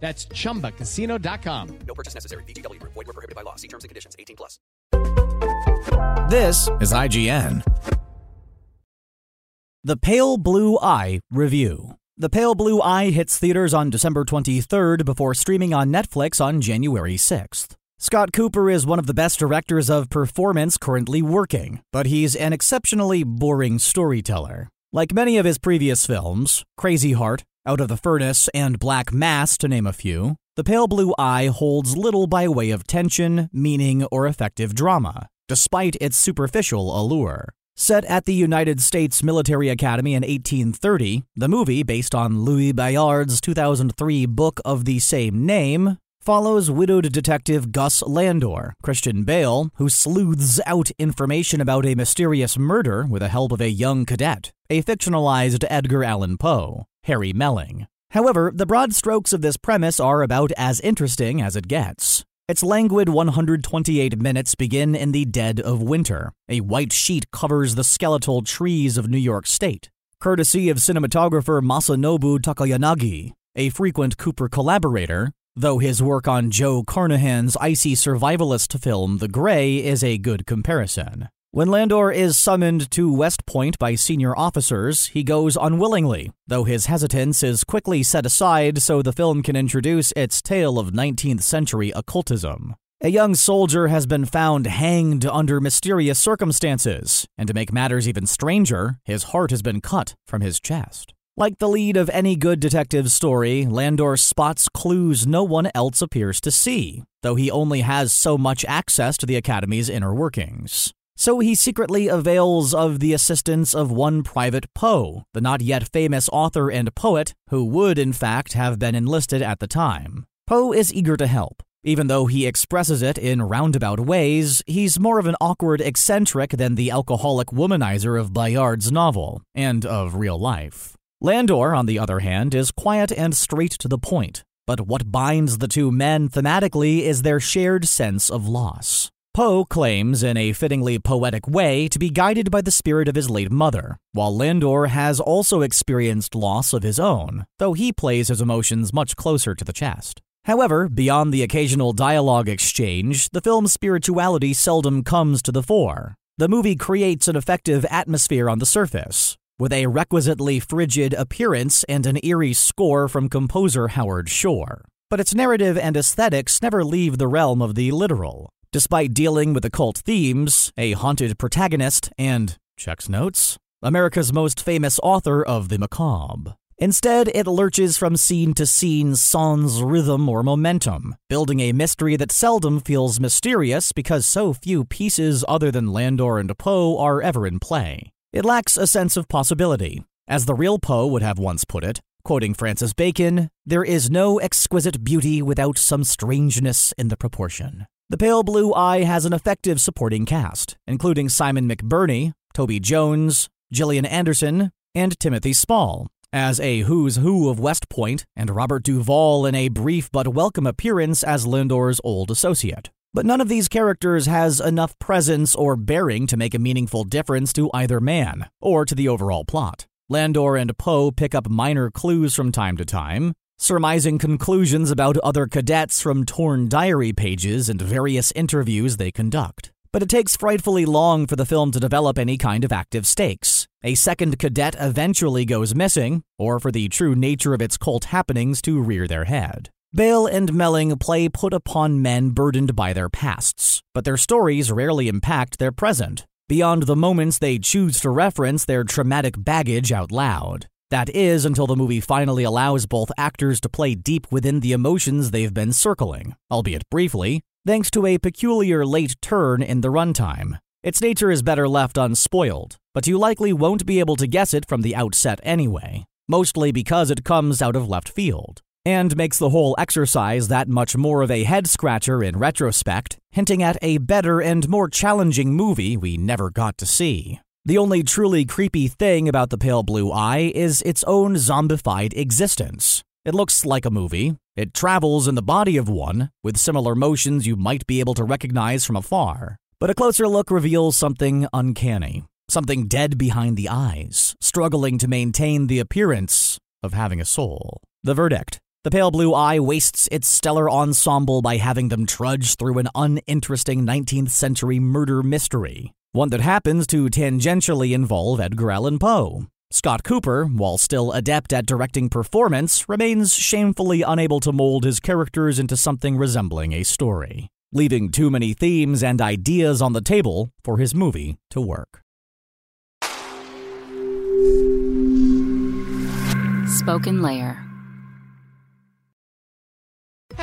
That's chumbacasino.com. No purchase necessary. VGW Group. Void were prohibited by law. See terms and conditions. 18 plus. This is IGN. The Pale Blue Eye Review. The Pale Blue Eye hits theaters on December 23rd before streaming on Netflix on January 6th. Scott Cooper is one of the best directors of performance currently working, but he's an exceptionally boring storyteller. Like many of his previous films, Crazy Heart, Out of the Furnace, and Black Mass, to name a few, The Pale Blue Eye holds little by way of tension, meaning, or effective drama, despite its superficial allure. Set at the United States Military Academy in 1830, the movie, based on Louis Bayard's 2003 book of the same name, follows widowed detective Gus Landor, Christian Bale, who sleuths out information about a mysterious murder with the help of a young cadet, a fictionalized Edgar Allan Poe, Harry Melling. However, the broad strokes of this premise are about as interesting as it gets. Its languid 128 minutes begin in the dead of winter. A white sheet covers the skeletal trees of New York State. Courtesy of cinematographer Masanobu Takayanagi, a frequent Cooper collaborator, though his work on Joe Carnahan's icy survivalist film The Grey is a good comparison. When Landor is summoned to West Point by senior officers, he goes unwillingly, though his hesitance is quickly set aside so the film can introduce its tale of 19th century occultism. A young soldier has been found hanged under mysterious circumstances, and to make matters even stranger, his heart has been cut from his chest. Like the lead of any good detective story, Landor spots clues no one else appears to see, though he only has so much access to the Academy's inner workings. So he secretly avails of the assistance of one Private Poe, the not yet famous author and poet, who would, in fact, have been enlisted at the time. Poe is eager to help. Even though he expresses it in roundabout ways, he's more of an awkward eccentric than the alcoholic womanizer of Bayard's novel, and of real life. Landor, on the other hand, is quiet and straight to the point, but what binds the two men thematically is their shared sense of loss. Poe claims, in a fittingly poetic way, to be guided by the spirit of his late mother, while Landor has also experienced loss of his own, though he plays his emotions much closer to the chest. However, beyond the occasional dialogue exchange, the film's spirituality seldom comes to the fore. The movie creates an effective atmosphere on the surface, with a requisitely frigid appearance and an eerie score from composer Howard Shore. But its narrative and aesthetics never leave the realm of the literal. Despite dealing with occult themes, a haunted protagonist, and, checks notes, America's most famous author of the macabre. Instead, it lurches from scene to scene sans rhythm or momentum, building a mystery that seldom feels mysterious because so few pieces other than Landor and Poe are ever in play. It lacks a sense of possibility. As the real Poe would have once put it, quoting Francis Bacon, there is no exquisite beauty without some strangeness in the proportion. The Pale Blue Eye has an effective supporting cast, including Simon McBurney, Toby Jones, Gillian Anderson, and Timothy Spall, as a who's who of West Point, and Robert Duvall in a brief but welcome appearance as Landor's old associate. But none of these characters has enough presence or bearing to make a meaningful difference to either man, or to the overall plot. Landor and Poe pick up minor clues from time to time, surmising conclusions about other cadets from torn diary pages and various interviews they conduct. But it takes frightfully long for the film to develop any kind of active stakes. A second cadet eventually goes missing, or for the true nature of its cult happenings to rear their head. Bale and Melling play put upon men burdened by their pasts, but their stories rarely impact their present, beyond the moments they choose to reference their traumatic baggage out loud. That is until the movie finally allows both actors to play deep within the emotions they've been circling, albeit briefly, thanks to a peculiar late turn in the runtime. Its nature is better left unspoiled, but you likely won't be able to guess it from the outset anyway, mostly because it comes out of left field. and makes the whole exercise that much more of a head scratcher in retrospect, hinting at a better and more challenging movie we never got to see. The only truly creepy thing about the pale blue eye is its own zombified existence. It looks like a movie. It travels in the body of one, with similar motions you might be able to recognize from afar. But a closer look reveals something uncanny, something dead behind the eyes, struggling to maintain the appearance of having a soul. The verdict the pale blue eye wastes its stellar ensemble by having them trudge through an uninteresting 19th century murder mystery, one that happens to tangentially involve Edgar Allan Poe. Scott Cooper, while still adept at directing performance, remains shamefully unable to mold his characters into something resembling a story, leaving too many themes and ideas on the table for his movie to work. Spoken Layer.